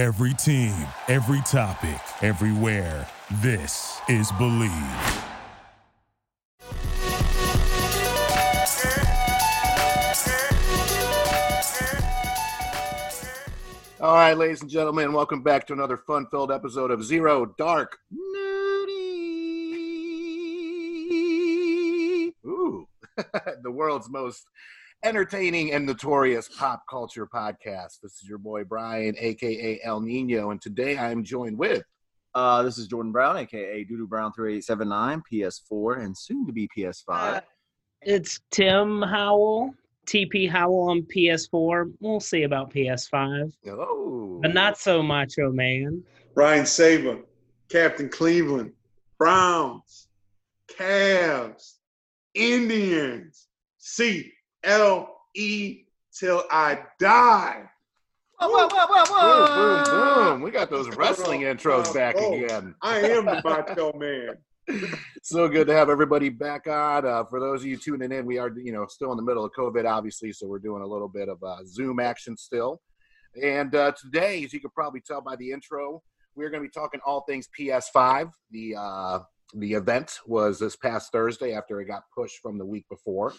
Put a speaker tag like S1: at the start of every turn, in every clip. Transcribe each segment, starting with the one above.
S1: Every team, every topic, everywhere. This is Believe.
S2: All right, ladies and gentlemen, welcome back to another fun-filled episode of Zero Dark. Ooh, the world's most entertaining and notorious pop culture podcast. This is your boy Brian, aka El Nino, and today I'm joined with.
S3: Uh, this is Jordan Brown, aka Doodoo Brown three eight seven nine, PS4 and soon to be PS5.
S4: It's Tim Howell, TP Howell on PS4. We'll see about PS5,
S2: Oh,
S4: but not so macho man.
S5: Ryan Saber, Captain Cleveland, Browns, Cavs, Indians, C L E till I die.
S2: Whoa, whoa, whoa, whoa, whoa. Boom, boom, boom. We got those wrestling intros back
S5: Oh.
S2: again.
S5: I am the macho man.
S2: so good to have everybody back on. Uh, for those of you tuning in, we are, you know, still in the middle of COVID, obviously, so we're doing a little bit of uh, Zoom action still. And uh, today, as you can probably tell by the intro, we're going to be talking all things PS5. The uh, the event was this past Thursday after it got pushed from the week before.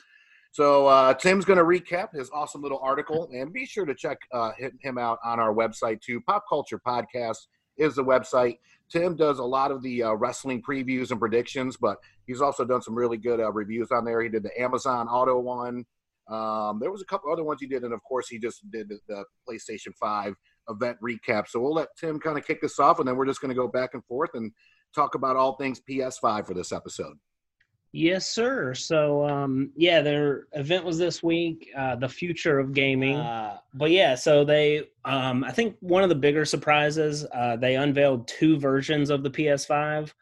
S2: So uh, Tim's going to recap his awesome little article, and be sure to check uh, him out on our website too. Pop Culture Podcast is the website. Tim does a lot of the uh, wrestling previews and predictions, but he's also done some really good uh, reviews on there. He did the Amazon Auto one. Um, there was a couple other ones he did, and of course, he just did the, the PlayStation Five event recap. So we'll let Tim kind of kick this off, and then we're just going to go back and forth and talk about all things PS5 for this episode.
S4: Yes, sir. So, um, yeah, their event was this week, uh, the future of gaming. Uh, but yeah, so they, um, I think one of the bigger surprises, uh, they unveiled two versions of the PS5.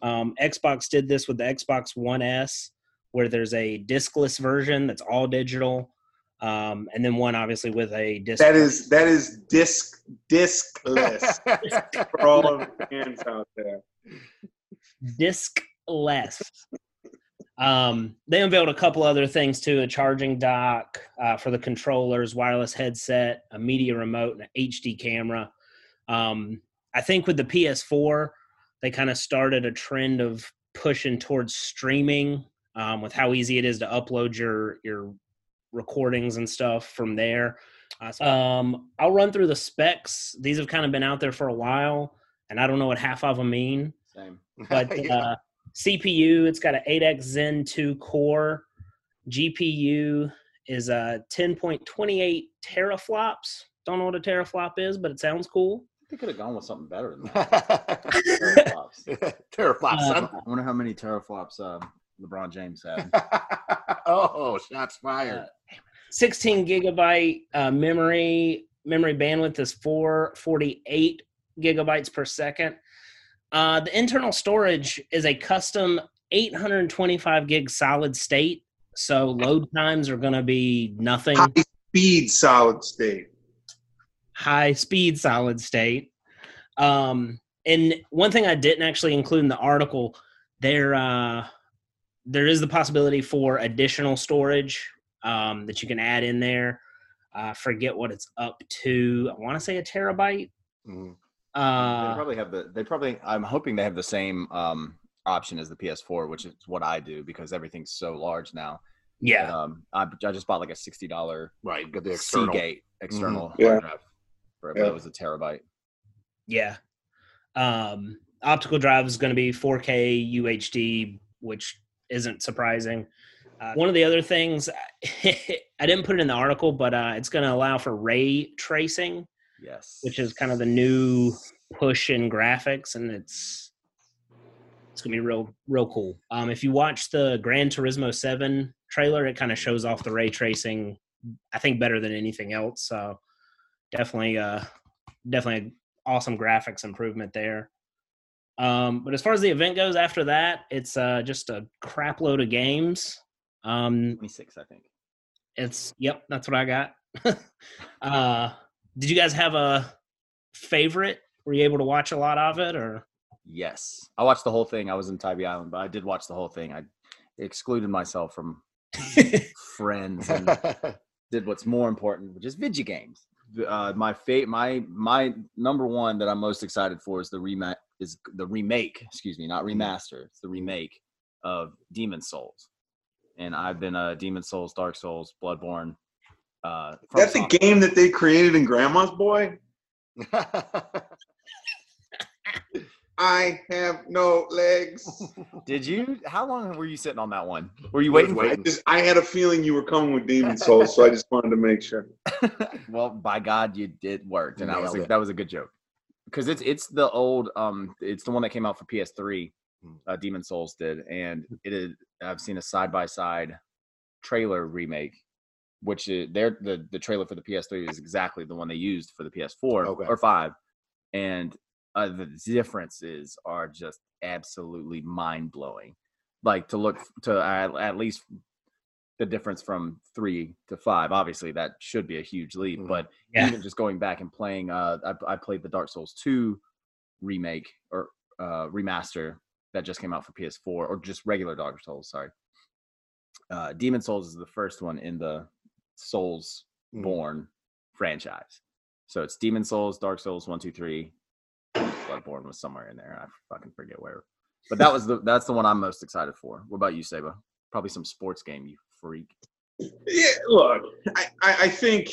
S4: Um, Xbox did this with the Xbox One S, where there's a discless version that's all digital, um, and then one obviously with a disc.
S5: That is that is disc discless for all of the fans out there.
S4: discless. Um, they unveiled a couple other things too: a charging dock uh, for the controllers, wireless headset, a media remote, and an HD camera. Um, I think with the PS4, they kind of started a trend of pushing towards streaming um, with how easy it is to upload your your recordings and stuff from there. Uh, so, um, I'll run through the specs. These have kind of been out there for a while, and I don't know what half of them mean
S3: Same.
S4: but
S2: Yeah.
S4: uh, CPU, it's got an 8X Zen 2 core. GPU is a 10.28 teraflops. Don't know what a teraflop is, but it sounds cool.
S3: They could have gone with something better than that. Teraflops.
S2: Teraflop, son.
S3: I wonder how many teraflops uh, LeBron James had.
S2: oh, shots fired.
S4: 16 gigabyte uh, memory. Memory bandwidth is 448 gigabytes per second. Uh, the internal storage is a custom 825 gig solid state. So load times are going to be nothing.
S5: High speed solid state.
S4: high speed solid state. Um, and one thing I didn't actually include in the article, there uh, there is the possibility for additional storage um, that you can add in there. I forget what it's up to. I want to say a terabyte.
S3: They
S4: Uh,
S3: probably have the. They probably. I'm hoping they have the same um, option as the PS4, which is what I do because everything's so large now.
S4: yeah,
S3: But, um, I, I just bought like a sixty dollar
S2: Right, got the external.
S3: Seagate external
S5: Yeah.
S3: hard drive, for, but
S5: Yeah.
S3: it was a terabyte.
S4: yeah. Um, optical drive is going to be 4K UHD, which isn't surprising. Uh, one of the other things, I didn't put it in the article, but uh, it's going to allow for ray tracing,
S3: Yes.
S4: which is kind of the new push in graphics, and it's it's going to be real real cool. Um, if you watch the Gran Turismo Seven trailer, it kind of shows off the ray tracing. I think better than anything else. So definitely, uh, definitely awesome graphics improvement there. Um, but as far as the event goes, after that, it's uh, just a crap load of games. Um,
S3: 26, I think.
S4: it's yep, that's what I got. uh, did you guys have a favorite? Were you able to watch a lot of it, or
S3: Yes, I watched the whole thing. I was in Tybee Island, but I did watch the whole thing. I excluded myself from friends and did what's more important, which is video games. Uh, my fate, my my number one that I'm most excited for is the remake. Is the remake? Excuse me, not remaster. It's the remake of Demon Souls, and I've been a Demon Souls, Dark Souls, Bloodborne. Uh, from
S5: That's a game that they created in Grandma's Boy. I have no legs.
S3: Did you? How long were you sitting on that one? Were you
S2: was
S3: waiting?
S5: I just I had a feeling you were coming with Demon Souls, so I just wanted to make sure.
S3: Well, by God, you did work, and that was
S2: Nailed
S3: a, that was a good joke. Because it's it's the old um it's the one that came out for PS3.
S2: Hmm.
S3: Uh, Demon Souls did, and it is. I've seen a side by side trailer remake, which is they're the the trailer for the PS3 is exactly the one they used for the PS4
S2: Okay.
S3: or five, and uh, the differences are just absolutely mind blowing. Like to look to at, at least the difference from three to five. Obviously, that should be a huge leap,
S2: Mhm.
S3: but
S4: Yeah.
S3: even just going back and playing, uh, I, I played the Dark Souls two remake or uh, remaster that just came out for PS4 or just regular Dark Souls. Sorry, uh, Demon Souls is the first one in the Souls
S2: Mhm.
S3: Born franchise. So it's Demon Souls, Dark Souls one, two, three. Bloodborne was somewhere in there. I fucking forget where. But that was the that's the one I'm most excited for. What about you, Saba? Probably some sports game, you freak.
S5: Yeah, look, I, I, I think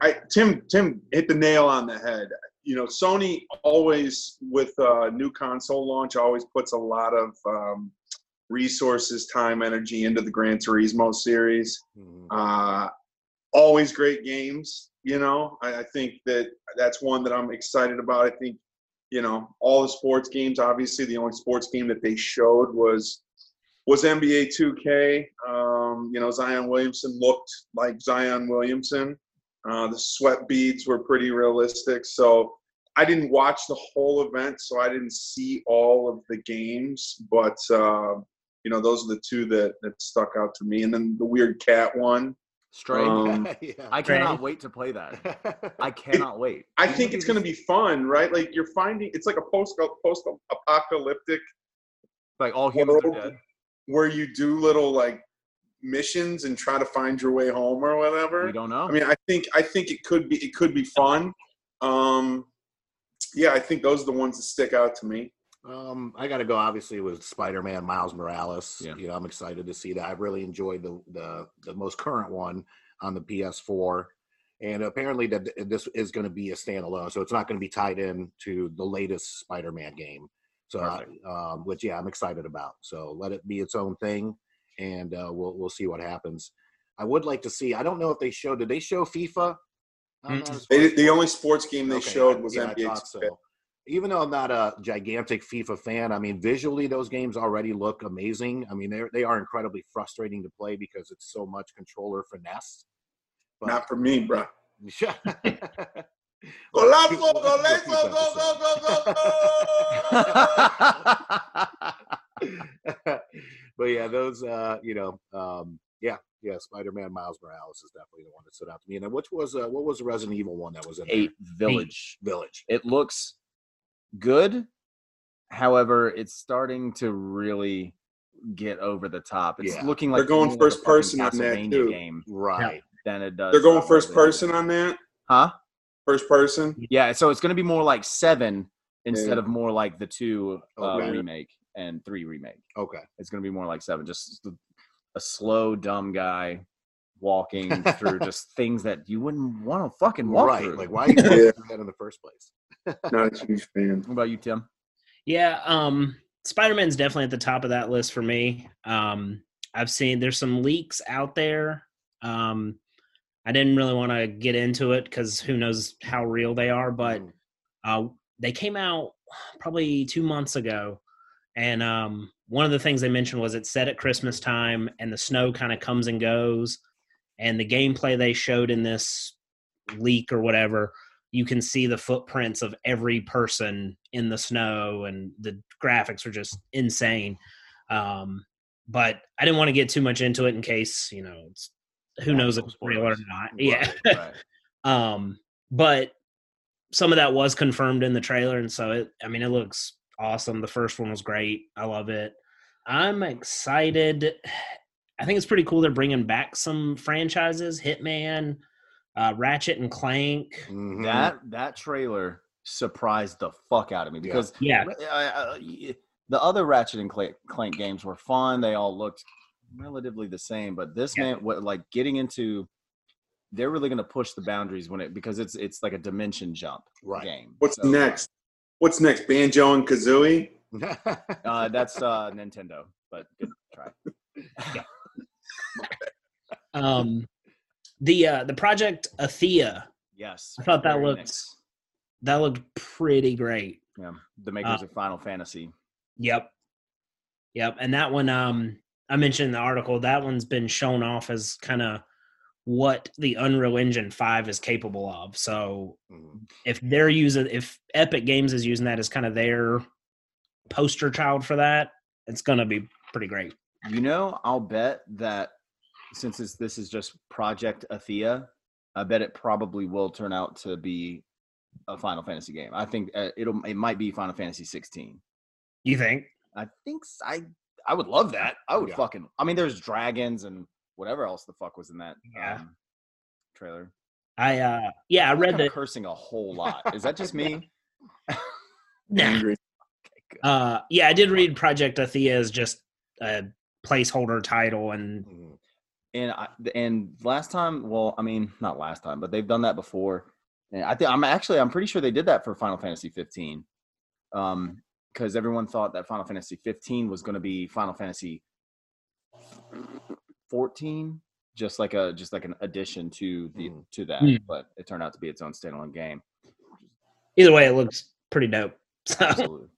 S5: I, Tim Tim hit the nail on the head. You know, Sony always with uh, new console launch always puts a lot of um, resources, time, energy into the Gran Turismo series.
S2: Mhm.
S5: Uh, always great games. You know, I, I think that that's one that I'm excited about. I think, you know, all the sports games. Obviously, the only sports game that they showed was was NBA 2K. Um, you know, Zion Williamson looked like Zion Williamson. Uh, the sweat beads were pretty realistic. So I didn't watch the whole event, so I didn't see all of the games. But uh, you know, those are the two that that stuck out to me. And then the weird cat one.
S3: Stray.
S5: Um,
S2: yeah.
S3: I cannot
S4: Stray.
S3: wait to play that. I cannot wait.
S5: I think it's going to be fun, right? Like you're finding it's like a post post apocalyptic
S3: like all humans are dead.
S5: where you do little like missions and try to find your way home or whatever.
S3: We don't know.
S5: I mean, I think I think it could be it could be fun. Um, yeah, I think those are the ones that stick out to me.
S2: Um, I got to go obviously with Spider-Man Miles Morales.
S3: Yeah.
S2: You know, I'm excited to see that. I've really enjoyed the the the most current one on the PS4, and apparently that this is going to be a standalone, so it's not going to be tied in to the latest Spider-Man game. So, I- um, which yeah, I'm excited about. So let it be its own thing, and uh, we'll we'll see what happens. I would like to see. I don't know if they showed. Did they show FIFA? As
S5: They,
S2: far as-
S5: did- the only sports game they
S2: Okay,
S5: showed was
S2: yeah, I
S5: NBA.
S2: Thought
S5: 2K.
S2: so. Even though I'm not a gigantic FIFA fan, I mean, visually those games already look amazing. I mean, they they are incredibly frustrating to play because it's so much controller finesse. But
S5: Not for me, bro.
S2: yeah.
S5: Golazo, golazo, go, go, go, go, go!
S2: but yeah, those uh, you know, um, yeah, yeah, Spider-Man Miles Morales is definitely the one that stood out to me. And then which was uh, what was the Resident Evil one that was in there?
S3: Eight Village.
S2: Village.
S3: It looks good. However, it's starting to really get over the top. It's
S2: Yeah.
S3: looking like
S5: They're going first person on that, too.
S3: game
S2: Right.
S3: than it does.
S5: They're going first person on that.
S3: huh?
S5: First person.
S3: Yeah, so it's going to be more like seven instead
S5: Yeah.
S3: of more like the two uh,
S2: Okay.
S3: remake and three remake.
S2: Okay.
S3: It's going to be more like seven, just a slow, dumb guy walking through just things that you wouldn't want to fucking walk
S2: right.
S3: through.
S2: Like why are you
S5: Yeah.
S2: through that in the first place?
S5: Not a huge fan.
S3: What about you, Tim?
S4: Yeah, um, Spider Man's definitely at the top of that list for me. Um, I've seen there's some leaks out there. Um, I didn't really want to get into it because who knows how real they are, but
S2: Mm.
S4: uh, they came out probably two months ago, and um, one of the things they mentioned was it's set at Christmas time, and the snow kind of comes and goes, and the gameplay they showed in this leak or whatever, you can see the footprints of every person in the snow, and the graphics are just insane. Um, but I didn't want to get too much into it in case you know it's, who
S3: Yeah,
S4: knows
S3: no
S4: if it's real or not. Yeah.
S3: Right, right.
S4: Um, but some of that was confirmed in the trailer, and so it. I mean, it looks awesome. The first one was great. I love it. I'm excited. I think it's pretty cool. They're bringing back some franchises. Hitman, uh, Ratchet and Clank.
S2: Mhm.
S3: That that trailer surprised the fuck out of me because
S4: Yeah,
S3: I- I- I- the other Ratchet and Clank, Clank games were fun. They all looked relatively the same, but this
S4: Yeah.
S3: man, what like getting into, they're really going to push the boundaries when it because it's it's like a dimension jump
S2: right.
S3: game.
S5: What's
S3: So,
S5: next? What's next? Banjo and Kazooie?
S3: Uh, that's uh, Nintendo, but good try.
S4: um, the uh, the project Athia.
S3: Yes,
S4: I thought that looked
S3: nice.
S4: that looked pretty great.
S3: yeah the makers
S4: uh,
S3: of Final Fantasy.
S4: Yep. Yep. And that one, um, I mentioned in the article, that one's been shown off as kind of what the Unreal Engine 5 is capable of. So
S2: Mhm.
S4: if they're using, if Epic Games is using that as kind of their poster child for that, it's going to be pretty great.
S3: You know, I'll bet that since it's, this is just Project Athia, I bet it probably will turn out to be a Final Fantasy game. I think uh, it'll it might be Final Fantasy 16.
S4: You think?
S3: I think I I would love that. I would
S2: Yeah.
S3: fucking. I mean, there's dragons and whatever else the fuck was in that
S4: Yeah.
S3: um, trailer.
S4: I, uh, yeah, I
S3: I'm
S4: read that.
S3: cursing a whole lot. Is that just me?
S4: Nah.
S5: Angry.
S4: Uh, yeah, I did read Project Athia as just a placeholder title and
S2: Mhm.
S3: And I, and last time, well, I mean, not last time, but they've done that before. And I think I'm actually I'm pretty sure they did that for Final Fantasy 15, um, because everyone thought that Final Fantasy 15 was going to be Final Fantasy 14, just like a just like an addition to the
S2: Mhm.
S3: to that.
S4: Mm.
S3: But it turned out to be its own standalone game.
S4: either way, it looks pretty dope. So,
S3: Absolutely.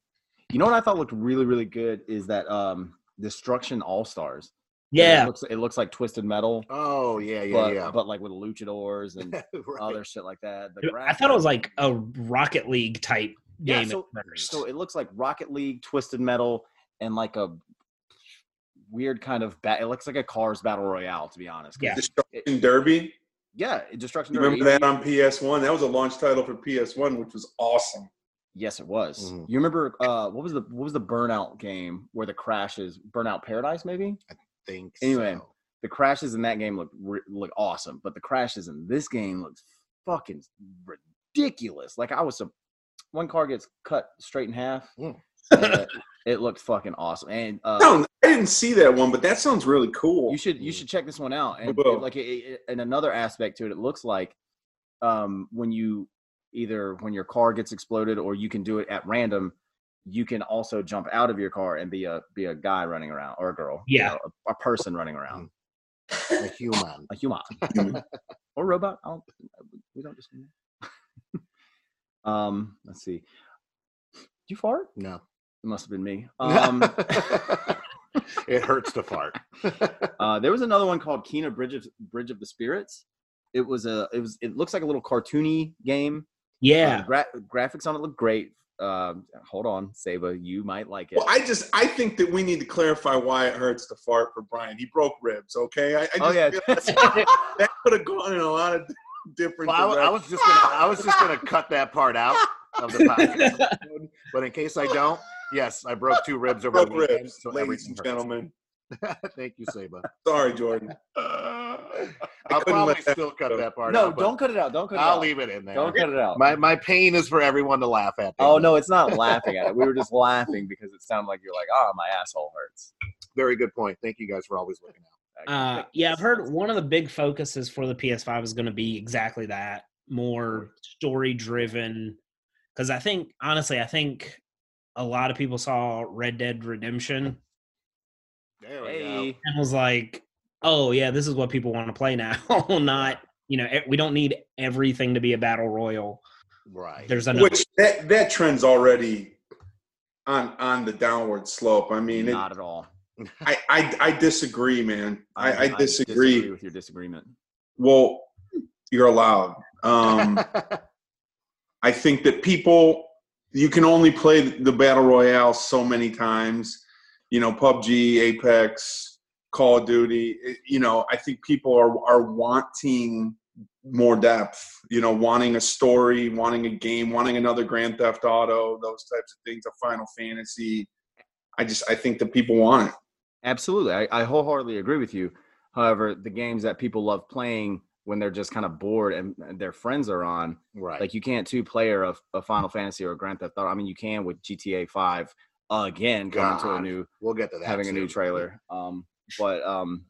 S3: you know what I thought looked really really good is that um, Destruction All Stars.
S4: Yeah,
S3: it looks, it looks like Twisted Metal.
S2: Oh yeah, yeah,
S3: but,
S2: yeah.
S3: but like with luchadors and
S2: Right.
S3: other shit like that. The
S4: I thought it was like a Rocket League type
S3: Yeah,
S4: game.
S3: so, so it looks like Rocket League, Twisted Metal, and like a weird kind of bat. It looks like a Cars battle royale, to be honest.
S4: Yeah.
S5: Destruction Derby.
S3: yeah, Destruction.
S5: You
S3: Derby.
S5: remember that on PS1? That was a launch title for PS1, which was awesome.
S3: Yes, it was.
S2: Mhm.
S3: You remember uh, what was the what was the Burnout game where the crashes? Burnout Paradise, maybe.
S2: Think
S3: Anyway.
S2: so.
S3: The crashes in that game look look awesome, but the crashes in this game look fucking ridiculous. Like I was a one car gets cut straight in half.
S2: Mm.
S3: it, it looked fucking awesome. And uh,
S5: No, I didn't see that one, but that sounds really cool.
S3: You should you should check this one out. And it- like it, and another aspect to it, it looks like um, when you either when your car gets exploded or you can do it at random, you can also jump out of your car and be a be a guy running around or a girl, you
S4: Yeah.
S3: know, a, a person running around,
S2: A human.
S3: a human or robot. I don't, we don't just. um, let's see. Did you fart?
S2: No.
S3: It must have been me. Um,
S2: it hurts to fart.
S3: Uh, there was another one called Kena Bridge of Bridge of the Spirits. It was a it was it looks like a little cartoony game. Uh,
S4: yeah,
S3: gra- graphics on it look great. Um, hold on, Saba, you might like it.
S5: Well, I just I think that we need to clarify why it hurts to fart for Brian. He broke ribs. Okay, I, I just
S3: Oh, yeah.
S5: feel that's- that could have gone in a lot of different.
S2: Well, I, I was just gonna I was just gonna cut that part out of the podcast. but in case I don't, yes, I broke two ribs over
S5: broke
S2: the weekend.
S5: ribs,
S2: so
S5: ladies
S2: everything
S5: and
S2: hurts.
S5: gentlemen.
S2: Thank you, Saba.
S5: Sorry, Jordan.
S2: I'll probably still cut
S5: go.
S2: that part
S3: no,
S2: out. but
S3: don't cut it out. Don't cut it
S2: I'll
S3: out.
S2: leave it in there.
S3: Don't cut it out.
S2: My my pain is for everyone to laugh at.
S3: oh no, it's not laughing at it. We were just laughing because it sounded like you're like, oh, my asshole hurts.
S2: Very good point. Thank you guys for always looking out.
S4: uh, yeah. I've heard one of the big focuses for the PS5 is going to be exactly that, more story driven. Because I think honestly, I think a lot of people saw Red Dead Redemption
S2: There we
S3: Hey,
S4: and was like, "Oh yeah, this is what people want to play now." Not you know, we don't need everything to be a battle royal.
S2: Right.
S4: There's another
S5: Which that that trend's already on on the downward slope. I mean, it,
S3: not at all.
S5: I, I I disagree, man. I, I, disagree.
S3: disagree with your disagreement.
S5: Well, you're allowed. Um, I think that people you can only play the battle royale so many times. You know, PUBG, Apex, Call of Duty. Eh, you know, I think people are are wanting more depth. You know, wanting a story, wanting a game, wanting another Grand Theft Auto, those types of things. A Final Fantasy. I just I think that people want it.
S3: Absolutely, I, I wholeheartedly agree with you. However, the games that people love playing when they're just kind of bored and and their friends are on.
S2: Right.
S3: Like you can't two player of, of Final Fantasy or a Grand Theft Auto. I mean, you can with GTA Five again coming to a new
S2: we'll get to that.
S3: having a new trailer. Um, but um,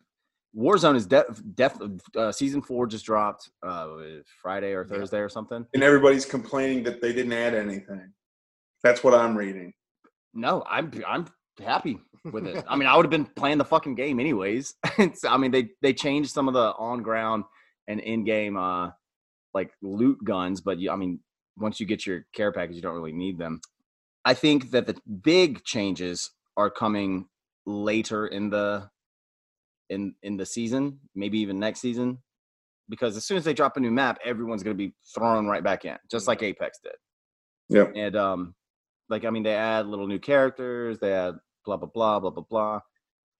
S3: Warzone is def def uh, season four just dropped uh Friday or
S2: Yeah.
S3: Thursday or something.
S5: And everybody's complaining that they didn't add anything. That's what I'm reading.
S3: No, I'm I'm happy with it. I mean, I would have been playing the fucking game anyways. I mean, they they changed some of the on ground and in game uh like loot guns, but you, I mean, once you get your care package, you don't really need them. I think that the big changes are coming later in the in in the season, maybe even next season, because as soon as they drop a new map, everyone's going to be thrown right back in, just like Apex did.
S5: Yeah.
S3: And um, like I mean, they add little new characters, they add blah blah blah blah blah blah,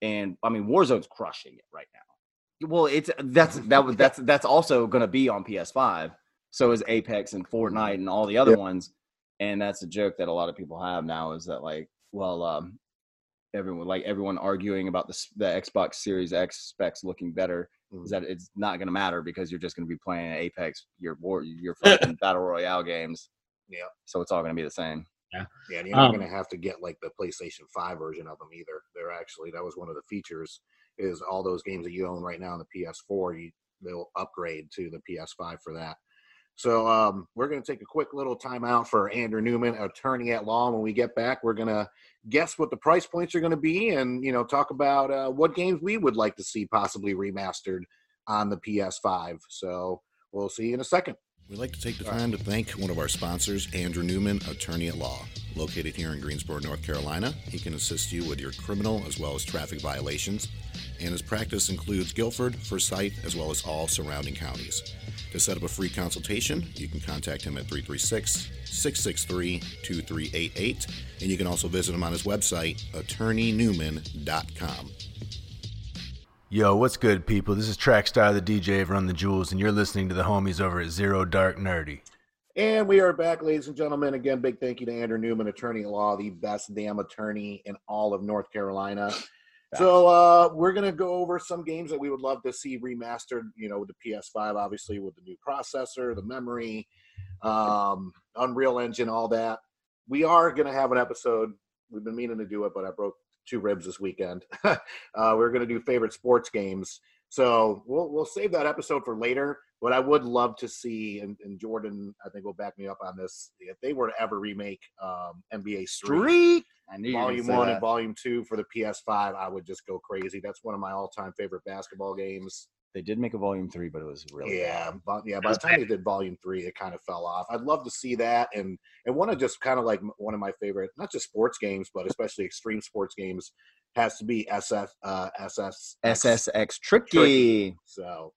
S3: and I mean, Warzone's crushing it right now. Well, it's that's that was that's that's also going to be on PS5. So is Apex and Fortnite and all the other
S5: Yep.
S3: ones, and that's a joke that a lot of people have now is that like, well, um, everyone like everyone arguing about the the Xbox Series X specs looking better is that it's not going to matter because you're just going to be playing Apex, your war, your fucking battle royale games.
S2: Yep.
S3: So it's all going to be the same.
S2: Yeah, and you're not
S4: Um,
S2: going to have to get like the PlayStation 5 version of them either. They're actually that was one of the features is all those games that you own right now on the PS4, you they'll upgrade to the PS5 for that. So um, we're going to take a quick little timeout for Andrew Newman, attorney at law. When we get back, we're going to guess what the price points are going to be, and you know talk about uh, what games we would like to see possibly remastered on the PS5. So we'll see you in a second.
S6: We'd like to take the time to thank one of our sponsors, Andrew Newman, attorney at law. Located here in Greensboro, North Carolina, he can assist you with your criminal as well as traffic violations, and his practice includes Guilford, Forsyth, as well as all surrounding counties. To set up a free consultation, you can contact him at 336 663 2388, and you can also visit him on his website, attorneynewman.com.
S7: Yo, what's good, people? This is Trackstar, the DJ of Run the Jewels, and you're listening to the homies over at Zero Dark Nerdy.
S2: And we are back, ladies and gentlemen. Again, big thank you to Andrew Newman, attorney at law, the best damn attorney in all of North Carolina. So uh, we're gonna go over some games that we would love to see remastered. You know, with the PS5, obviously with the new processor, the memory, um, Unreal Engine, all that. We are gonna have an episode. We've been meaning to do it, but I broke two ribs this weekend. uh, we're gonna do favorite sports games. So we'll we'll save that episode for later. But I would love to see, and, and Jordan, I think will back me up on this. If they were to ever remake um, NBA Street,
S3: Street. I knew you were gonna
S2: Volume One
S3: that.
S2: and Volume Two for the PS5, I would just go crazy. That's one of my all-time favorite basketball games.
S3: They did make a volume three, but it was really
S2: yeah,
S3: bad.
S2: but yeah. By the time they did Volume Three, it kind of fell off. I'd love to see that, and and one of just kind of like one of my favorite, not just sports games, but especially extreme sports games, has to be SF uh, SS
S3: SSX tricky.
S2: So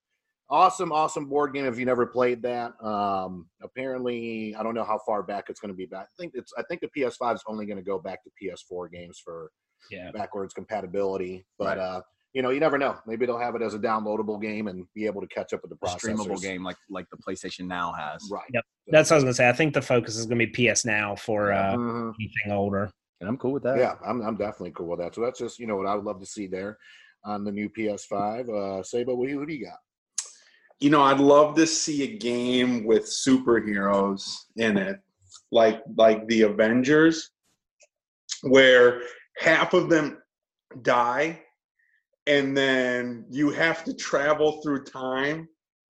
S2: awesome, awesome board game. If you never played that, um, apparently I don't know how far back it's going to be back. I think it's I think the PS5 is only going to go back to PS4 games for
S4: Yeah.
S2: backwards compatibility. But
S3: Right.
S2: uh, you know, you never know. Maybe they'll have it as a downloadable game and be able to catch up with the
S3: A
S2: processors.
S3: streamable game like like the PlayStation Now has.
S2: right?
S4: Yep. That's what I was gonna say. I think the focus is gonna be PS now for uh,
S2: Mhm.
S4: anything older.
S3: And I'm cool with that.
S2: Yeah, I'm I'm definitely cool with that. So that's just you know what I would love to see there on the new PS5. Uh, Saba, what do you, who do you got?
S5: You know, I'd love to see a game with superheroes in it, like like the Avengers, where half of them die, and then you have to travel through time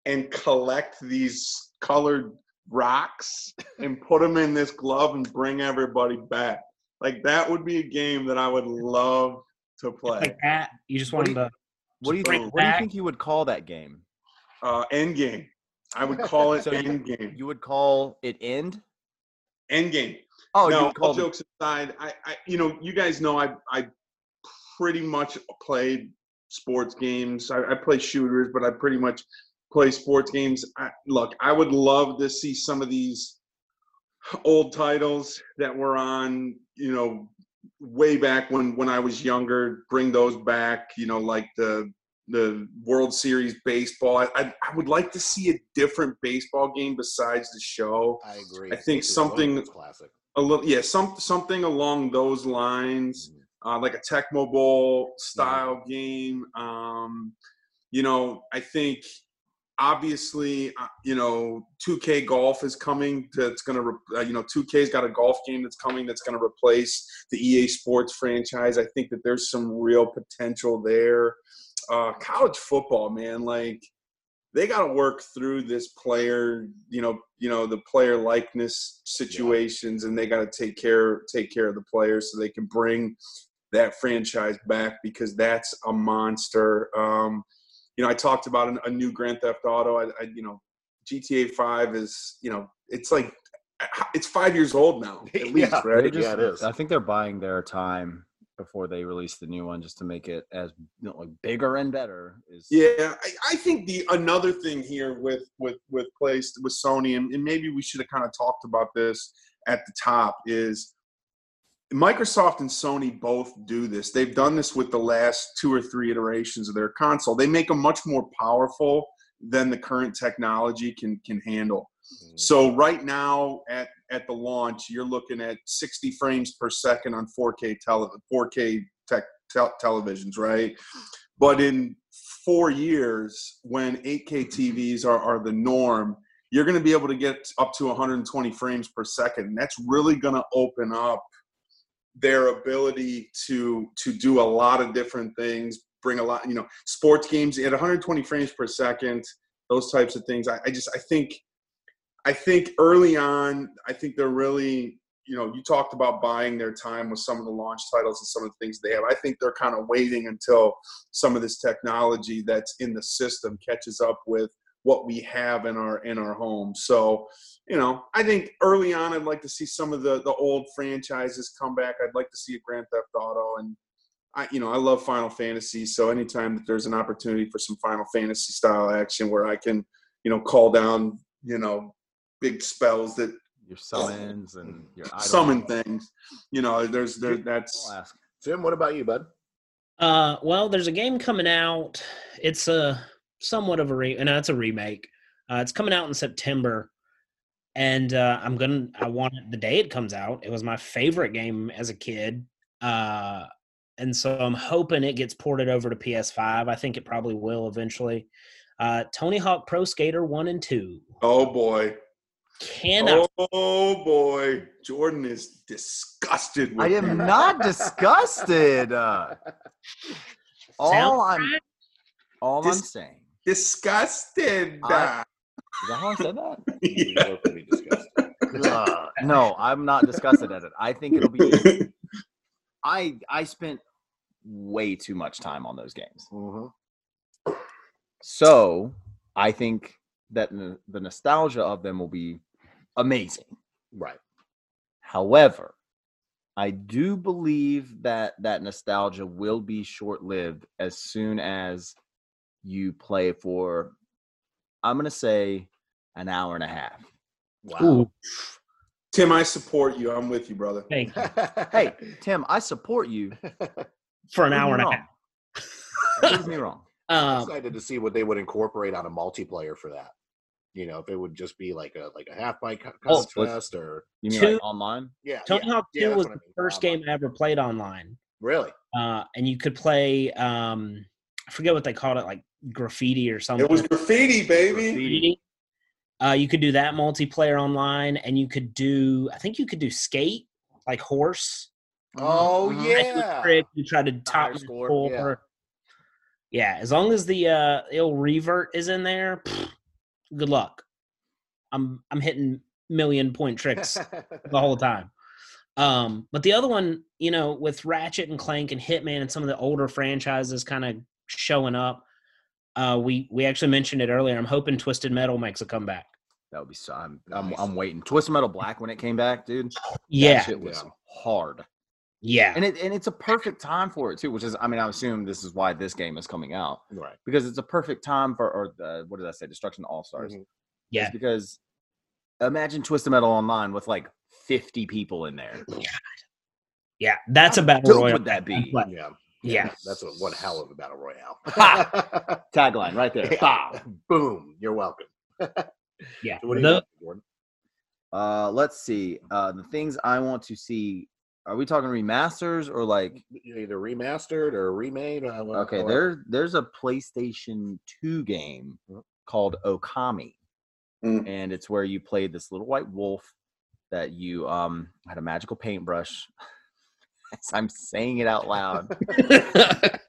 S5: and collect these colored rocks and put them in this glove and bring everybody back. Like that would be a game that I would love to play.
S4: Like that, you just
S3: What
S4: want
S3: do
S4: to.
S3: What do you
S4: Bring
S3: think? What do you think you would call that game?
S5: Uh, Endgame. I would call it
S3: So you-
S5: Endgame.
S3: You would call it end?
S5: End game.
S3: Oh, you
S5: no,
S3: would call
S5: all jokes aside, I, I, you know, you guys know I, I pretty much played sports games. I, I play shooters, but I pretty much play sports games. I, look, I would love to see some of these old titles that were on, you know, way back when when I was younger. Bring those back. You know, like the the World Series baseball. I, I, I would like to see a different baseball game besides the show
S2: I agree.
S5: I think something-
S2: classic.
S5: a little yeah some something along those lines mm-hmm. Uh, like a tecmo bowl style game um you know i think obviously, uh, you know, 2K Golf is coming. That's going to, uh, you know, 2K's got a golf game that's coming that's going to replace the EA Sports franchise. I think that there's some real potential there. Uh, college football, man, like they got to work through this player, you know, you know the player likeness situations, yeah. and they got to take care take care of the players so they can bring that franchise back because that's a monster. Um, you know, I talked about a new Grand Theft Auto. I, I, you know, GTA Five is, you know, it's like it's five years old now at least,
S3: yeah,
S5: right?
S3: Just, yeah, it is. I think they're buying their time before they release the new one just to make it as you know, like bigger and better. Is
S5: yeah, I, I, think the another thing here with with with place with Sony, and, and maybe we should have kind of talked about this at the top is Microsoft and Sony both do this. They've done this with the last two or three iterations of their console. They make them much more powerful than the current technology can can handle. Mm-hmm. So right now at at the launch, you're looking at 60 frames per second on 4K tele 4K tech te- televisions, right? But in four years, when 8K TVs are, are the norm, you're going to be able to get up to 120 frames per second. And that's really going to open up their ability to to do a lot of different things bring a lot you know sports games at 120 frames per second those types of things. I, I just i think i think early on i think they're really you know you talked about buying their time with some of the launch titles and some of the things they have. I think they're kind of waiting until some of this technology that's in the system catches up with what we have in our in our home so you know, I think early on, I'd like to see some of the the old franchises come back. I'd like to see a Grand Theft Auto, and I, you know, I love Final Fantasy. So anytime that there's an opportunity for some Final Fantasy style action where I can, you know, call down, you know, big spells that
S3: your summons and your
S5: summon things, you know, there's there that's.
S2: Tim, what about you, bud?
S4: Uh, well, there's a game coming out. It's a somewhat of a re, and that's a remake. Uh, it's coming out in September and uh, I'm gonna. I want it the day it comes out. It was my favorite game as a kid, uh, and so I'm hoping it gets ported over to PS5. I think it probably will eventually. Uh, Tony Hawk Pro Skater One and Two.
S5: Oh boy!
S4: Cannot.
S5: Oh boy! Jordan is disgusted.
S3: I am not disgusted. Uh, all I'm, all Dis- I'm saying.
S5: Disgusted. I,
S3: is that how I said that? uh, no, I'm not disgusted at it. I think it'll be. I I spent way too much time on those games.
S2: Mm-hmm.
S3: So I think that the nostalgia of them will be amazing.
S2: Right.
S3: However, I do believe that that nostalgia will be short lived as soon as you play for I'm gonna say an hour and a half.
S2: Wow. Ooh.
S5: Tim, I support you. I'm with you, brother.
S4: Thank you.
S3: hey, Tim, I support you
S4: for an hour and a half.
S3: Prove me wrong.
S2: I'm um, excited to see what they would incorporate on a multiplayer for that. You know, if it would just be like a like a half bike oh, contest oh, or
S3: you mean two, like online?
S2: Yeah,
S4: Tony
S2: yeah,
S4: Hawk Two
S2: yeah,
S4: was the first online. game I ever played online.
S2: Really?
S4: Uh, and you could play. Um, I forget what they called it, like graffiti or something.
S5: It was graffiti, baby. Graffiti.
S4: Uh, you could do that multiplayer online, and you could do. I think you could do skate, like horse.
S2: Oh uh, yeah.
S4: Trick, you try to top score. score. Yeah. yeah. as long as the uh, ill revert is in there, pff, good luck. I'm I'm hitting million point tricks the whole time. Um, but the other one, you know, with Ratchet and Clank and Hitman and some of the older franchises kind of showing up, uh, we we actually mentioned it earlier. I'm hoping Twisted Metal makes a comeback.
S3: That would be so. I'm I'm, I'm waiting. Twisted Metal Black when it came back, dude.
S4: Yeah,
S3: it was yeah. hard.
S4: Yeah,
S3: and it and it's a perfect time for it too. Which is, I mean, I assume this is why this game is coming out,
S2: right?
S3: Because it's a perfect time for, or the, what did I say? Destruction All Stars. Mm-hmm.
S4: Yeah,
S3: it's because imagine Twisted Metal online with like 50 people in there.
S4: Yeah, that's a battle royale.
S3: Would that be?
S2: Yeah.
S4: Yeah,
S2: that's a one hell of a battle royale.
S3: Tagline right there.
S2: Yeah. Boom. You're welcome.
S4: yeah.
S2: So what do you the, Jordan?
S3: Uh, let's see. Uh, the things I want to see. Are we talking remasters or like
S2: either remastered or remade?
S3: okay, there there's a PlayStation 2 game mm-hmm. called Okami,
S5: Mm.
S3: and it's where you played this little white wolf that you um had a magical paintbrush. As I'm saying it out loud,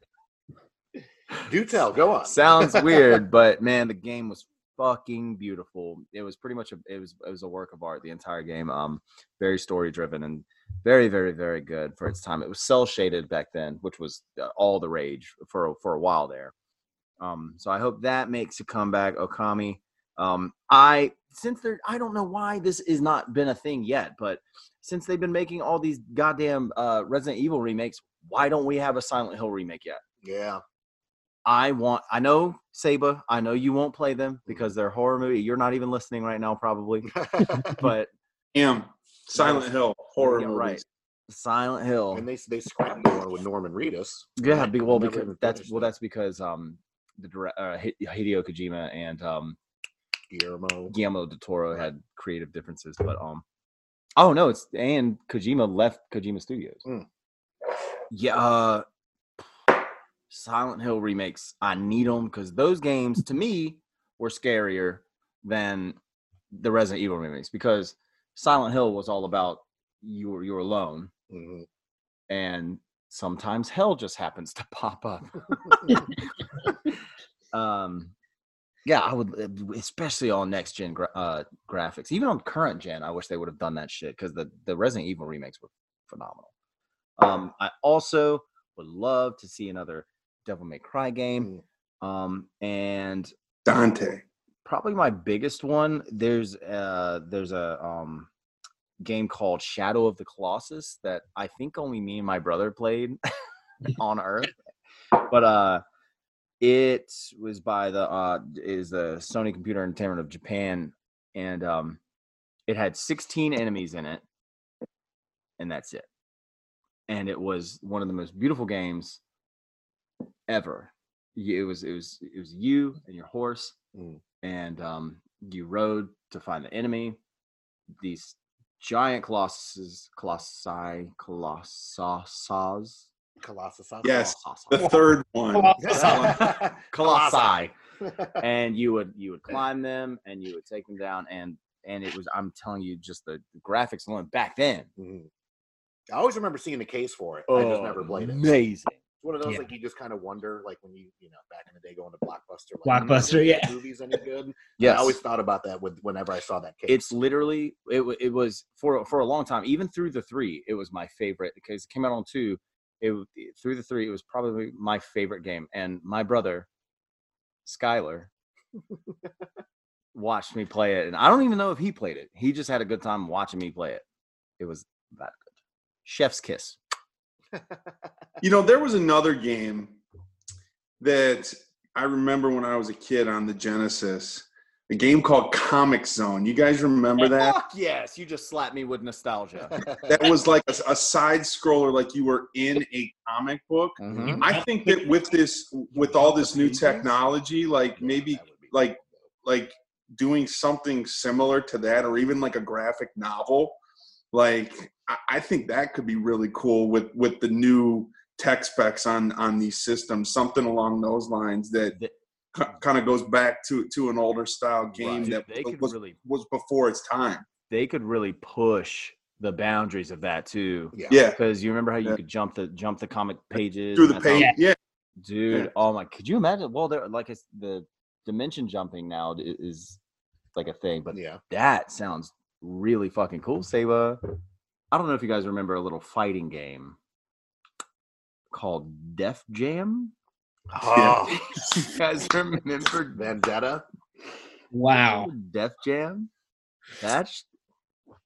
S2: Do tell. Go on.
S3: sounds weird, but man, the game was fucking beautiful. It was pretty much a it was it was a work of art. The entire game, um, very story driven and very very very good for its time. It was cel shaded back then, which was uh, all the rage for for a while there. Um, so I hope that makes a comeback, Okami. Um, I since they're I don't know why this has not been a thing yet, but since they've been making all these goddamn uh, Resident Evil remakes, why don't we have a Silent Hill remake yet?
S2: Yeah.
S3: I want. I know Saba. I know you won't play them because they're horror movie. You're not even listening right now, probably. But
S5: Am Silent Hill horror
S3: yeah,
S5: movies.
S3: right. Silent Hill.
S2: and they they scrapped the one with Norman Reedus.
S3: Yeah, be, well, because that's well, that's because um the direct, uh, Hideo Kojima and um
S2: Guillermo.
S3: Guillermo del Toro had creative differences, but um oh no, it's and Kojima left Kojima Studios.
S2: Mm.
S3: Yeah, uh, Silent Hill remakes. I need them because those games to me were scarier than the Resident Evil remakes because Silent Hill was all about you were you were alone
S2: Mhm.
S3: and sometimes hell just happens to pop up. um, yeah, I would, uh, especially on next gen gra- uh, graphics. Even on current gen, I wish they would have done that shit because the the Resident Evil remakes were phenomenal. Um, I also would love to see another Devil May Cry game. Um, and
S5: Dante.
S3: probably my biggest one there's uh there's a um game called shadow of the colossus that i think only me and my brother played on earth but uh it was by the uh is the sony computer entertainment of japan and um it had 16 enemies in it. And that's it. And it was one of the most beautiful games ever. It was it was it was you and your horse
S2: Mm.
S3: and um you rode to find the enemy. These giant colossuses colossi colossus
S2: Colossus.
S5: Yes,
S3: colossus
S5: The third one.
S2: Colossi.
S3: colossi and you would you would climb them and you would take them down and and it was i'm telling you just the, the graphics alone back then
S2: Mhm. I always remember seeing the case for it. I just never played it. Amazing. It's
S3: amazing
S2: one of those
S4: Yeah.
S2: like you just kind of wonder, like when you you know back in the day going to Blockbuster. Like,
S4: Blockbuster,
S2: are these
S4: yeah.
S2: Movies any good?
S3: yes
S2: I always thought about that with whenever I saw that case.
S3: it's literally it, it was for for a long time even through the three it was my favorite because it came out on two it through the three it was probably my favorite game and my brother skylar watched me play it and i don't even know if he played it. He just had a good time watching me play it. It was that good. Chef's kiss.
S5: You know, there was another game that I remember when I was a kid on the Genesis, a game called Comix Zone. You guys remember that?
S3: Fuck yes you just slapped me with nostalgia
S5: That was like a, a side scroller, like you were in a comic book.
S3: Mhm.
S5: I think that with this, with all this new technology, like maybe
S2: That would be
S5: like like doing something similar to that, or even like a graphic novel, like I, I think that could be really cool with with the new tech specs on on these systems. Something along those lines that
S3: The-
S5: kind of goes back to to an older style game
S3: Dude,
S5: that
S3: they
S5: was,
S3: really
S5: was before its time.
S3: they could really push the boundaries of that too
S2: Yeah.
S5: Yeah,
S3: because you remember how you
S5: Yeah.
S3: could jump the jump the comic pages
S5: through the
S3: that's how-
S5: page. Yeah,
S3: dude
S5: Yeah.
S3: oh my could you imagine well there like it's the dimension jumping now is like a thing but
S2: Yeah.
S3: that sounds really fucking cool Saba. i don't know if you guys remember a little fighting game called def jam
S2: Oh,
S3: you guys remember
S2: Vendetta.
S4: Wow.
S3: def jam that's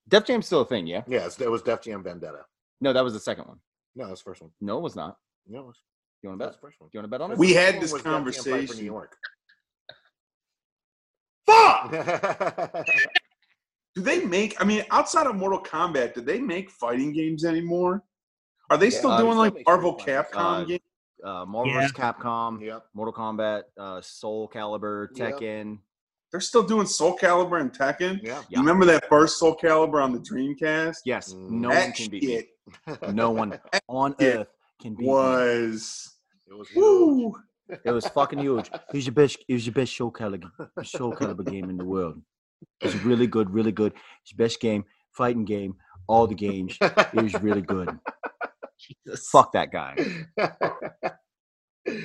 S3: def jam's still a thing yeah
S2: Yes, it was Def Jam Vendetta.
S3: no that was the second one
S2: No, that's the first one.
S3: no it was not
S2: No, it was-
S3: you want to bet
S2: that's the first one.
S3: you want to bet on it
S5: We had
S2: second
S5: this
S2: one was Def Jam Fight for
S5: conversation.
S2: New York.
S5: fuck. Do they make? I mean, outside of Mortal Kombat, do they make fighting games anymore? Are they
S2: Yeah,
S5: still
S3: uh,
S5: doing like Marvel. Capcom
S3: Uh,
S5: games?
S3: Uh, Marvel
S4: Yeah.
S3: vs. Capcom,
S2: yep.
S3: Mortal Kombat, uh, Soul Calibur,
S2: Yep.
S3: Tekken.
S5: They're still doing Soul Calibur and Tekken.
S2: Yeah.
S3: Yeah.
S5: You remember that first Soul Calibur on the Dreamcast?
S3: Yes, no one can beat
S5: shit
S3: me. No one on earth can beat me.
S5: was
S2: It was huge.
S5: woo.
S3: It was fucking huge. It was your best. It was your best show caliber, show caliber game in the world. It was really good, really good. It's your best game, fighting game, all the games. It was really good.
S4: Jesus.
S3: Fuck that guy.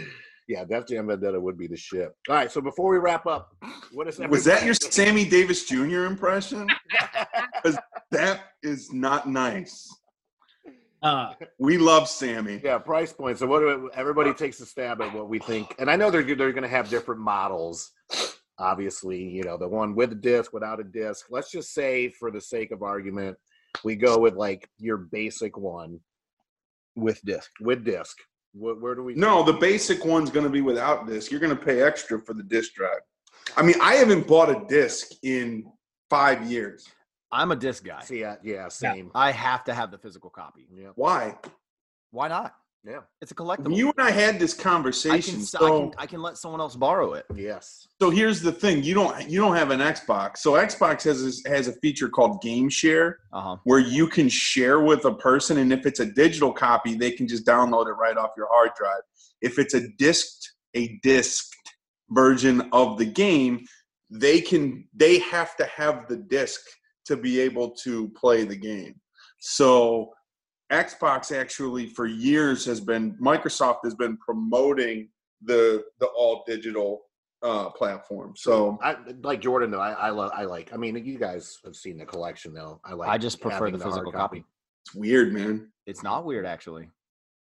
S2: yeah, Def Jam Vendetta would be the shit. All right, so before we wrap up, what is
S5: Was that your Sammy Davis Jr. impression? Because That is not nice.
S4: Uh,
S5: We love Sammy.
S2: Yeah, price point. So what? Do we, everybody takes a stab at what we think, and I know they're they're going to have different models. Obviously, you know the one with a disc, without a disc. Let's just say, for the sake of argument, we go with like your basic one
S3: With disc.
S2: with disc. Where, where do we?
S5: No, the basic one's going to be without disc. You're going to pay extra for the disc drive. I mean, I haven't bought a disc in five years.
S3: I'm a disc guy.
S2: see. Yeah, yeah, same.
S3: I have to have the physical copy.
S2: Yeah,
S5: Why?
S3: Why not?
S2: Yeah,
S3: It's a collectible.
S5: You and I had this
S3: I
S5: conversation.
S3: can, I
S5: so,
S3: can I can let someone else borrow it.
S2: yes.
S5: so here's the thing: you don't you don't have an Xbox. So Xbox has this, has a feature called Game Share,
S3: Uh huh.
S5: where you can share with a person, and if it's a digital copy, they can just download it right off your hard drive. If it's a disked a disked version of the game, they can they have to have the disc to be able to play the game. So Xbox actually for years has been Microsoft has been promoting the the all digital uh, platform. So
S2: I like Jordan though. I I, lo- I like. I mean, you guys have seen the collection though. I like.
S3: I just prefer
S2: having
S3: the physical copy.
S5: it's weird, man.
S3: It's not weird actually.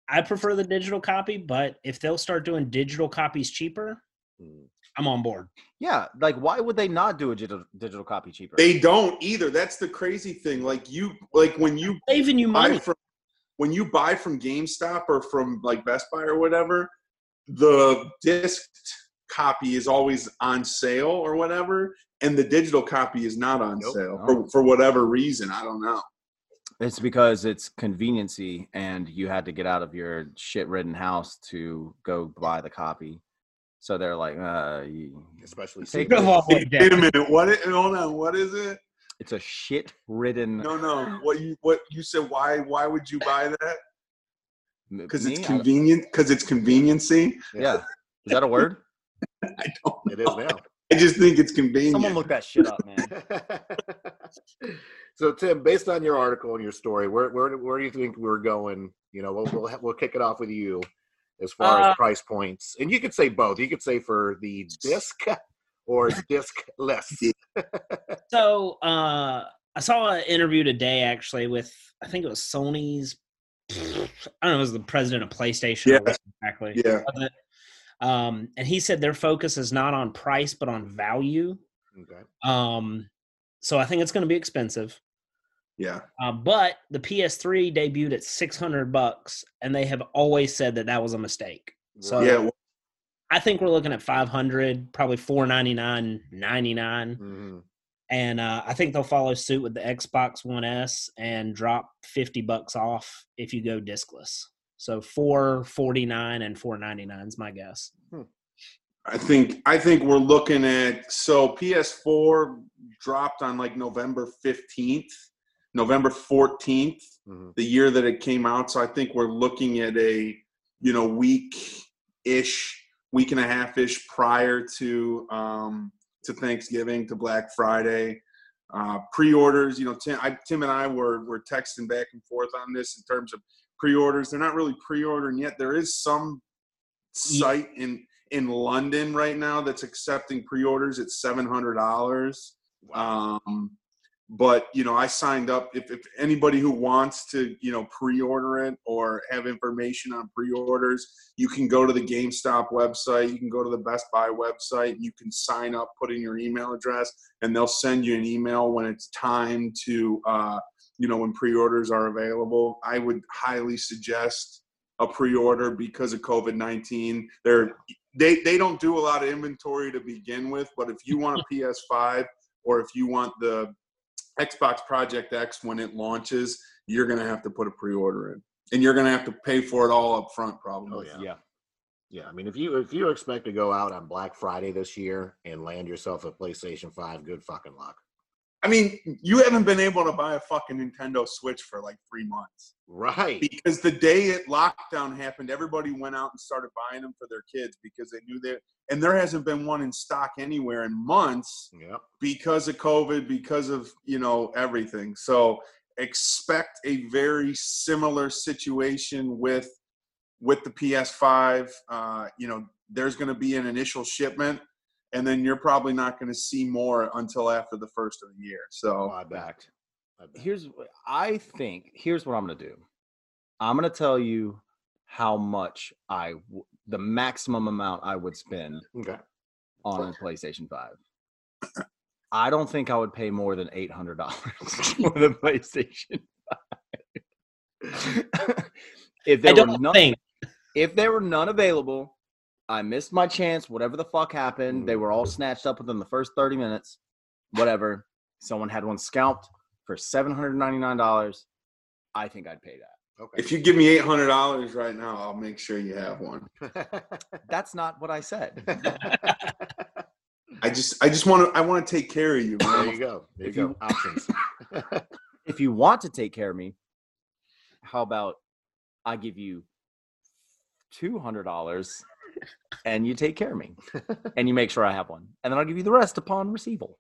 S4: I prefer the digital copy, but if they'll start doing digital copies cheaper,
S2: Mm.
S4: I'm on board.
S3: Yeah, like why would they not do a digital digital copy cheaper?
S5: They don't either. That's the crazy thing. Like you, like when you
S4: Saving you money.
S5: from when you buy from GameStop or from like Best Buy or whatever, the disc copy is always on sale or whatever, and the digital copy is not on
S2: Nope.
S5: sale
S3: No.
S5: for for whatever reason. I don't know.
S3: It's because it's conveniency, and you had to get out of your shit-ridden house to go buy the copy. So they're like, uh,
S2: especially
S3: Take
S2: secret-
S4: the
S5: Wait a minute. What? i- hold on. What is it?
S3: It's a shit-ridden.
S5: No, no. What you what you said? Why why would you buy that? Because it's convenient. Because it's conveniency.
S3: Yeah, is that a word?
S5: I don't.
S2: It is now.
S5: I just think it's convenient.
S3: Someone look that shit up, man.
S2: so Tim, based on your article and your story, where where where do you think we're going? You know, we'll we'll, we'll kick it off with you as far
S4: Uh,
S2: as price points, and you could say both. You could say for the disc or disc-less.
S4: So uh, I saw an interview today actually with I think it was Sony's. I don't know, it was the president of PlayStation.
S5: Yeah.
S4: exactly.
S5: Yeah.
S4: Um, and he said their focus is not on price but on value.
S2: Okay.
S4: Um, so I think it's going to be expensive.
S5: Yeah.
S4: Uh, but the PS3 debuted at 600 bucks, and they have always said that that was a mistake. So
S5: Yeah. well,
S4: I think we're looking at 500, probably 499, 99.
S2: Mhm.
S4: And uh, I think they'll follow suit with the Xbox One S and drop 50 bucks off if you go discless. So 449 and 499 is my guess.
S5: I think I think we're looking at so PS4 dropped on like November 15th, November 14th,
S2: Mhm.
S5: the year that it came out. So I think we're looking at a you know week ish, week and a half ish prior to um, to Thanksgiving to Black Friday. Uh, pre-orders, you know, Tim, I, Tim and I were were texting back and forth on this in terms of pre-orders. They're not really pre-ordering yet. There is some site in in London right now that's accepting pre-orders at seven hundred dollars. Um, but you know, I signed up. If, if anybody who wants to, you know, pre-order it or have information on pre-orders, you can go to the GameStop website. You can go to the Best Buy website. You can sign up, put in your email address, and they'll send you an email when it's time to, uh, you know, when pre-orders are available. I would highly suggest a pre-order because of COVID nineteen. They're they they don't do a lot of inventory to begin with, but if you want a PS5 or if you want the Xbox Project X when it launches, you're gonna have to put a pre-order in, and you're gonna have to pay for it all up front, probably.
S2: Oh,
S3: Yeah.
S2: Yeah, I mean, if you if you expect to go out on Black Friday this year and land yourself a PlayStation Five, good fucking luck.
S5: I mean, you haven't been able to buy a fucking Nintendo Switch for like three months
S2: Right.
S5: because the day it lockdown happened, everybody went out and started buying them for their kids because they knew that. And there hasn't been one in stock anywhere in months
S2: Yep.
S5: because of COVID, because of you know everything. So expect a very similar situation with with the PS5. Uh, you know, there's going to be an initial shipment, and then you're probably not going to see more until after the first of the year. So
S2: oh, I
S3: backed.
S2: I bet.
S3: Here's what I think. Here's what I'm gonna do. I'm gonna tell you how much I, w- the maximum amount I would spend
S2: Okay.
S3: on a PlayStation Five. I don't think I would pay more than eight hundred dollars for the PlayStation Five. if there
S4: I don't
S3: none,
S4: think.
S3: if there were none available, I missed my chance. Whatever the fuck happened, they were all mm. snatched up within the first thirty minutes. Whatever. Someone had one scalped for seven hundred ninety nine dollars. I think I'd pay that.
S2: Okay.
S5: if you give me eight hundred dollars right now, I'll make sure you have one.
S3: That's not what I said.
S5: I just I just want to I want to take care of you,
S2: there you go. There you
S3: If
S2: go.
S3: you-
S2: Options.
S3: if you want to take care of me, how about I give you two hundred dollars and you take care of me and you make sure I have one, and then I'll give you the rest upon receival.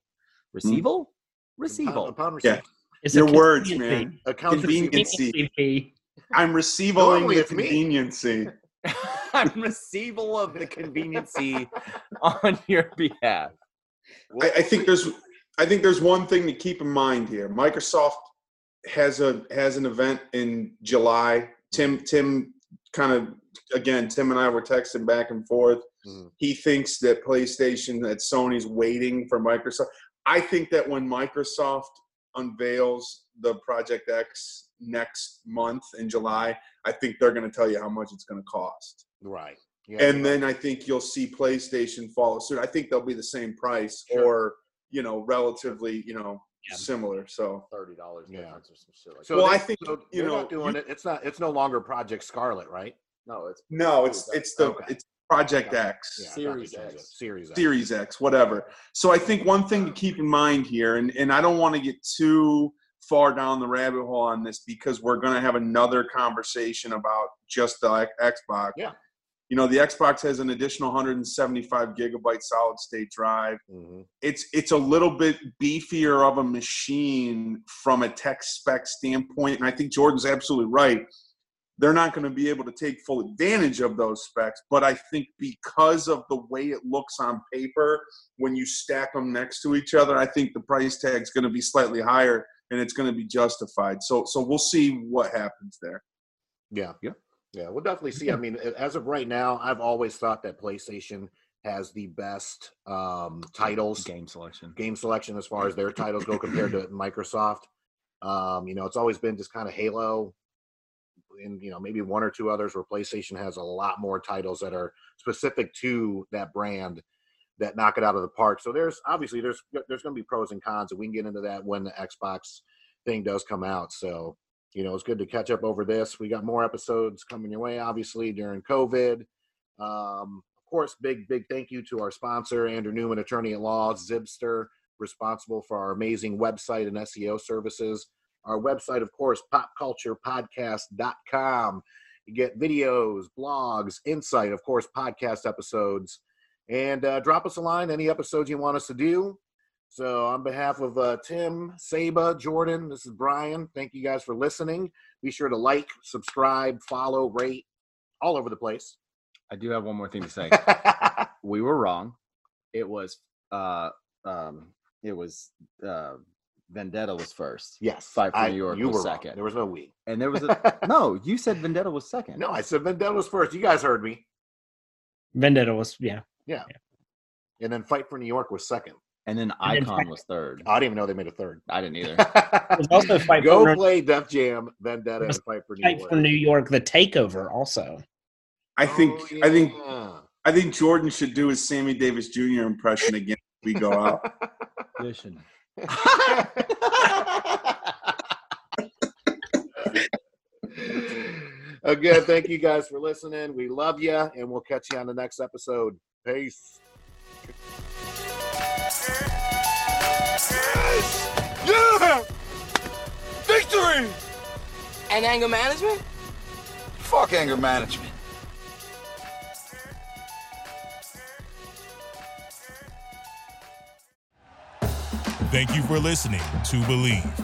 S3: Hmm. Receival, receival.
S2: Upon
S5: Yeah.
S2: receipt.
S4: It's
S5: Your words, man.
S2: Accounts
S5: Convenient.
S2: receivable.
S4: fee. Convenience.
S5: I'm receiving
S2: Normally
S5: the conveniency.
S3: I'm receival of the conveniency on your behalf.
S5: I, I think there's I think there's one thing to keep in mind here. Microsoft has a has an event in July. Tim Tim kind of again Tim and I were texting back and forth.
S2: Mhm.
S5: He thinks that PlayStation that Sony's waiting for Microsoft. I think that when Microsoft unveils the Project X next month in July, I think they're going to tell you how much it's going to cost.
S2: Right. Yeah,
S5: and
S2: you're
S5: then I think you'll see PlayStation follow suit. I think they'll be the same price
S2: Sure.
S5: or you know relatively you know
S4: Yeah.
S5: similar. So
S3: Thirty dollars
S2: Yeah.
S3: difference or some shit like
S2: So
S5: Well,
S2: they-
S5: I think,
S2: so
S5: you
S2: they're
S5: know,
S2: not doing
S5: you-
S2: it. It's not. It's no longer Project Scarlett, right?
S3: No, it's
S5: no, it's it's the
S2: Okay.
S5: it's Project X.
S2: Yeah,
S3: Series
S2: they.
S3: X.
S2: Series X.
S5: Series X, whatever. So I think one thing to keep in mind here, and, and I don't want to get too far down the rabbit hole on this because we're going to have another conversation about just the Xbox.
S2: Yeah.
S5: You know, the Xbox has an additional 175 gigabyte solid state drive.
S2: Mhm.
S5: It's it's a little bit beefier of a machine from a tech spec standpoint, and I think Jordan's absolutely right they're not going to be able to take full advantage of those specs. But I think because of the way it looks on paper, when you stack them next to each other, I think the price tag is going to be slightly higher and it's going to be justified. So, so we'll see what happens there.
S2: Yeah.
S3: Yeah.
S2: Yeah. We'll definitely see. I mean, as of right now, I've always thought that PlayStation has the best um, titles,
S3: game selection.
S2: game selection as far as their titles go compared to Microsoft. Um, you know, it's always been just kind of Halo and you know maybe one or two others where PlayStation has a lot more titles that are specific to that brand that knock it out of the park. So there's obviously there's there's going to be pros and cons, and we can get into that when the Xbox thing does come out. So you know it's good to catch up over this. We got more episodes coming your way, obviously during COVID. Um, of course, big big thank you to our sponsor Andrew Newman, attorney at law, Zibster, responsible for our amazing website and SEO services. Our website, of course, popculturepodcast.com. You get videos, blogs, insight, of course, podcast episodes. And uh, drop us a line, any episodes you want us to do. So, on behalf of uh, Tim, Saba, Jordan, this is Brian. Thank you guys for listening. Be sure to like, subscribe, follow, rate, all over the place.
S3: I do have one more thing to say. we were wrong. It was uh um it was uh Vendetta was first.
S2: yes.
S3: Fight for
S2: I-
S3: New York
S2: you
S3: was
S2: were wrong.
S3: second.
S2: There was no we.
S3: And there was a no, you said Vendetta was second.
S2: No, I said Vendetta was first. You guys heard me.
S4: Vendetta was yeah. yeah.
S2: And then Fight for New York was second.
S3: And then
S4: And then
S3: Icon
S4: Fight-
S3: was third.
S2: I didn't even know they made a third.
S3: I didn't either.
S4: was also Fight
S2: Go
S4: for-
S2: play Def Jam, Vendetta, and
S4: was
S2: Fight for New
S4: Fight
S2: York.
S4: for New York, the takeover also.
S5: I think,
S2: Oh,
S5: I think. I think Jordan should do his Sammy Davis Jr. impression again. We go out.
S3: Listen.
S2: Again, thank you guys for listening. We love you, and we'll catch you on the next episode. Peace.
S1: Yes! Yeah!
S8: Victory!
S9: And anger management?
S8: Fuck anger management.
S1: Thank you for listening to Bleav.